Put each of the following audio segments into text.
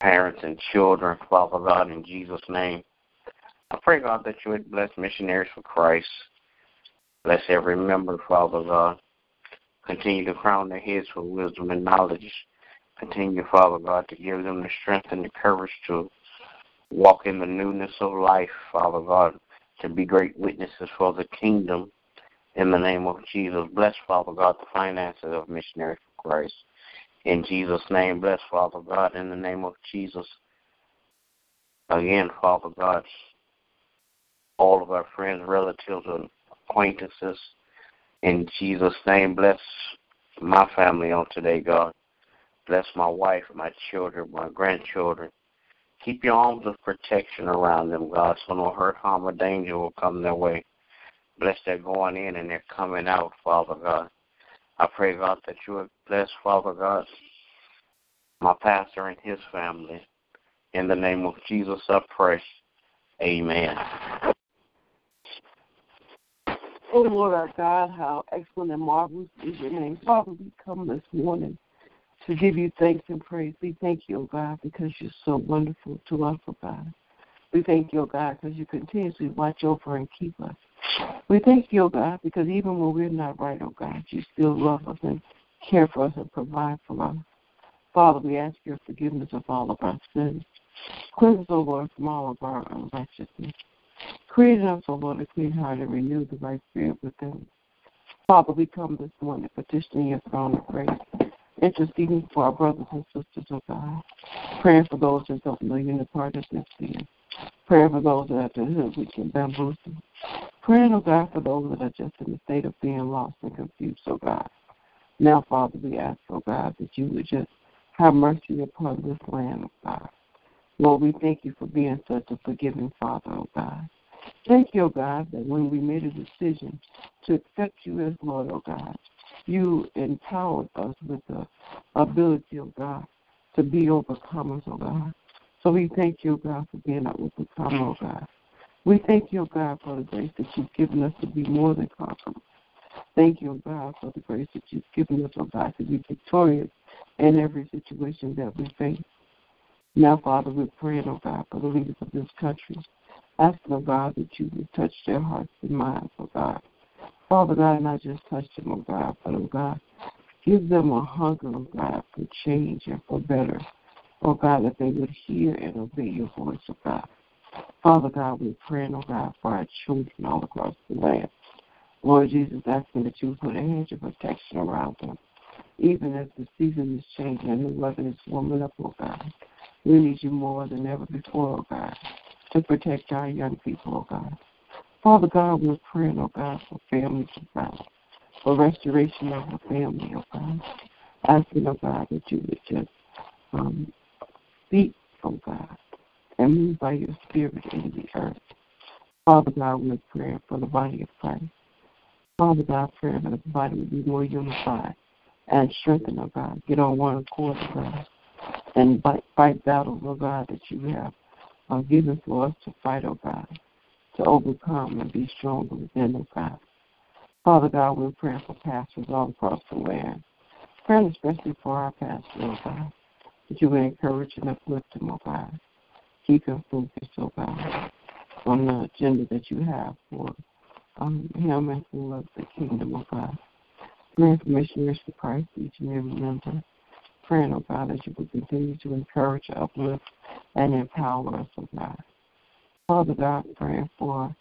Parents and children, Father God, in Jesus' name. I pray, God, that you would bless missionaries for Christ. Bless every member, Father God. Continue to crown their heads with wisdom and knowledge Continue, Father God, to give them the strength and the courage to walk in the newness of life, Father God, to be great witnesses for the kingdom in the name of Jesus. Bless, Father God, the finances of Missionaries for Christ. In Jesus' name, bless, Father God, in the name of Jesus. Again, Father God, all of our friends, relatives, and acquaintances. In Jesus' name, bless my family on today, God. Bless my wife, my children, my grandchildren. Keep your arms of protection around them, God, so no hurt, harm, or danger will come their way. Bless their going in and their coming out, Father God. I pray, God, that you would bless, Father God, my pastor and his family. In the name of Jesus, I pray. Amen. Oh, Lord our God, how excellent and marvelous is your name. Father, we come this morning to give you thanks and praise. We thank you, oh God, because you're so wonderful to us, oh God. We thank you, oh God, because you continuously watch over and keep us. We thank you, oh God, because even when we're not right, oh God, you still love us and care for us and provide for us. Father, we ask your forgiveness of all of our sins. Cleanse us, O Lord, from all of our unrighteousness. Create us, O Lord, a clean heart and renew the right spirit within. Father, we come this morning petitioning your throne of grace interceding for our brothers and sisters, oh God. Praying for those that don't know you in the pardon of sin. Praying for those that are the hood we can bamboozle. Praying, oh God, for those that are just in the state of being lost and confused, oh God. Now, Father, we ask, oh God, that you would just have mercy upon this land, oh God. Lord, we thank you for being such a forgiving Father, oh God. Thank you, oh God, that when we made a decision to accept you as Lord, oh God, you empowered us with the ability, oh God, to be overcomers, oh God. So we thank you, oh God, for being an overcomer, oh God. We thank you, God, for the grace that you've given us to be more than conquerors. Thank you, God, for the grace that you've given us, oh God, to be victorious in every situation that we face. Now, Father, we're praying, oh God, for the leaders of this country, asking, oh God, that you would touch their hearts and minds, oh God. Father God, not just touch them, oh God, but oh God, give them a hunger, oh God, for change and for better. Oh God, that they would hear and obey your voice, oh God. Father God, we're praying, oh God, for our children all across the land. Lord Jesus, asking that you put a hedge of protection around them. Even as the season is changing and the weather is warming up, oh God. We need you more than ever before, oh God, to protect our young people, oh God. Father God, we're praying, oh God, for families, oh God, for restoration of the family, oh God. Asking, oh God, that you would just um, speak, oh God, and move by your spirit in the earth. Father God, we're praying for the body of Christ. Father God, praying that the body would be more unified and strengthened, oh God. Get on one accord, oh God, and fight, fight battles, oh God, that you have uh, given for us to fight, oh God to overcome and be stronger within the God. Father God, we're praying for pastors all across the land. Praying especially for our pastors, oh God, that you would encourage and uplift them, oh God. Keep him focused, oh God, on the agenda that you have for um, him and for the kingdom, oh God. Praying for missionaries for Christ, each and every member. Praying, oh God, that you would continue to encourage, uplift, and empower us, oh God. Father God, praying for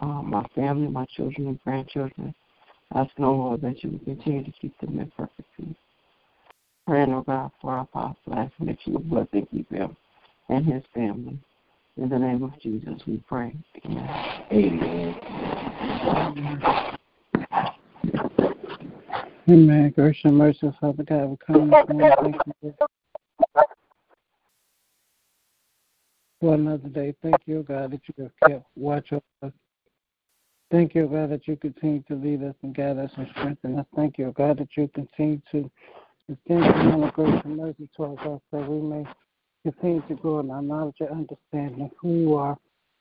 um, my family, my children and grandchildren. Asking, oh Lord, that you will continue to keep them in perfect peace. Praying, oh God, for our apostle, asking that you will bless and keep him and his family. In the name of Jesus, we pray. Amen. Amen. Gracious and merciful Father God, we come this you for another day. Thank you, God, that you have kept watch over us. Thank you, God, that you continue to lead us and guide us and strengthen us. Thank you, God, that you continue to extend your grace and mercy towards us so we may continue to grow in our knowledge and understanding who you are,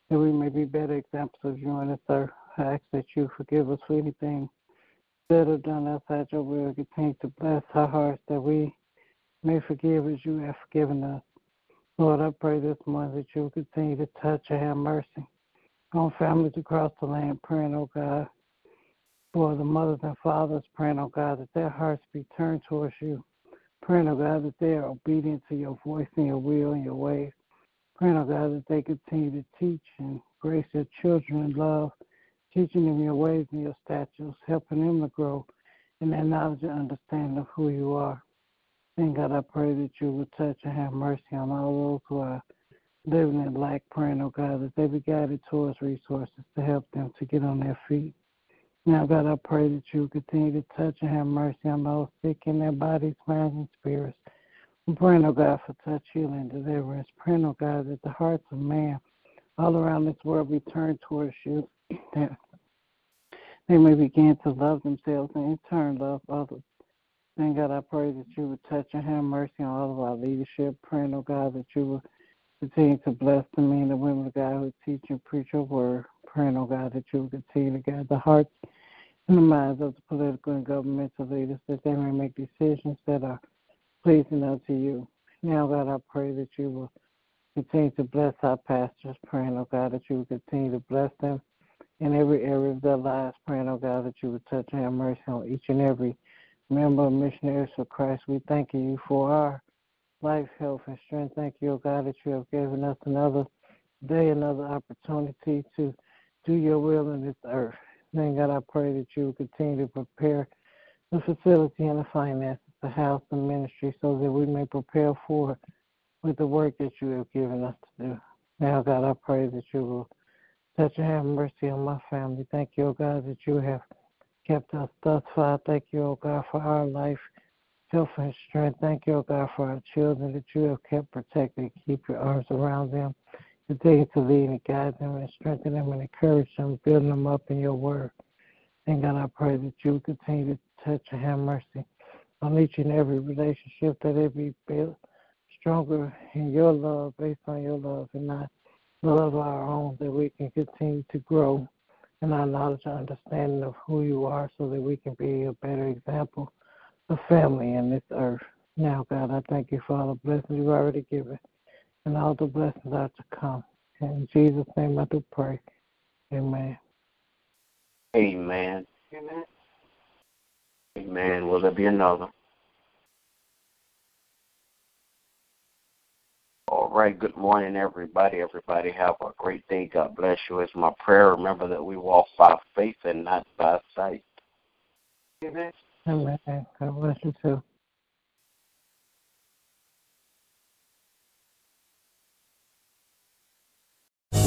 that we may be better examples of you on this earth. I ask that you forgive us for anything said or done outside your will. Continue to bless our hearts that we may forgive as you have forgiven us. Lord, I pray this morning that you will continue to touch and have mercy on families across the land, praying, oh God, for the mothers and fathers, praying, oh God, that their hearts be turned towards you. Praying, oh God, that they are obedient to your voice and your will and your ways. Praying, oh God, that they continue to teach and grace their children in love, teaching them your ways and your statutes, helping them to grow in their knowledge and understanding of who you are. And God, I pray that you will touch and have mercy on all those who are living in lack, praying, oh God, that they be guided towards resources to help them to get on their feet. Now, God, I pray that you continue to touch and have mercy on those sick in their bodies, minds, and spirits. I'm praying, oh God, for touch, healing, deliverance. Praying, oh God, that the hearts of man all around this world be turned towards you, that they may begin to love themselves and in turn love others. Thank God, I pray that you would touch and have mercy on all of our leadership. Praying, oh God, that you will Continue to bless the men and women of God who teach and preach your word. Praying, oh God, that you will continue to guide the hearts and the minds of the political and governmental leaders that they may make decisions that are pleasing unto you. Now, God, I pray that you will continue to bless our pastors. Praying, oh God, that you will continue to bless them in every area of their lives. Praying, oh God, that you would touch and have mercy on each and every member of Missionaries for Christ. We thank you for our life, health, and strength. Thank you, O God, that you have given us another day, another opportunity to do your will in this earth. Then, God, I pray that you will continue to prepare the facility and the finances, the house and ministry, so that we may prepare for with the work that you have given us to do. Now, God, I pray that you will touch and have mercy on my family. Thank you, O God, that you have kept us thus far. Thank you, O God, for our life health and strength. Thank you, O God, for our children that you have kept protected. Keep your arms around them. Continue to lead and guide them and strengthen them and encourage them, building them up in your word. And God, I pray that you continue to touch and have mercy on each and every relationship, that it be built stronger in your love, based on your love, and not love of our own, that we can continue to grow in our knowledge and understanding of who you are so that we can be a better example a family in this earth. Now, God, I thank you for all the blessings you've already given and all the blessings are to come. In Jesus' name I do pray. Amen. Amen. Amen. Amen. Will there be another? All right. Good morning, everybody. Everybody have a great day. God bless you. It's my prayer. Remember that we walk by faith and not by sight. Amen. Amen. God bless you too.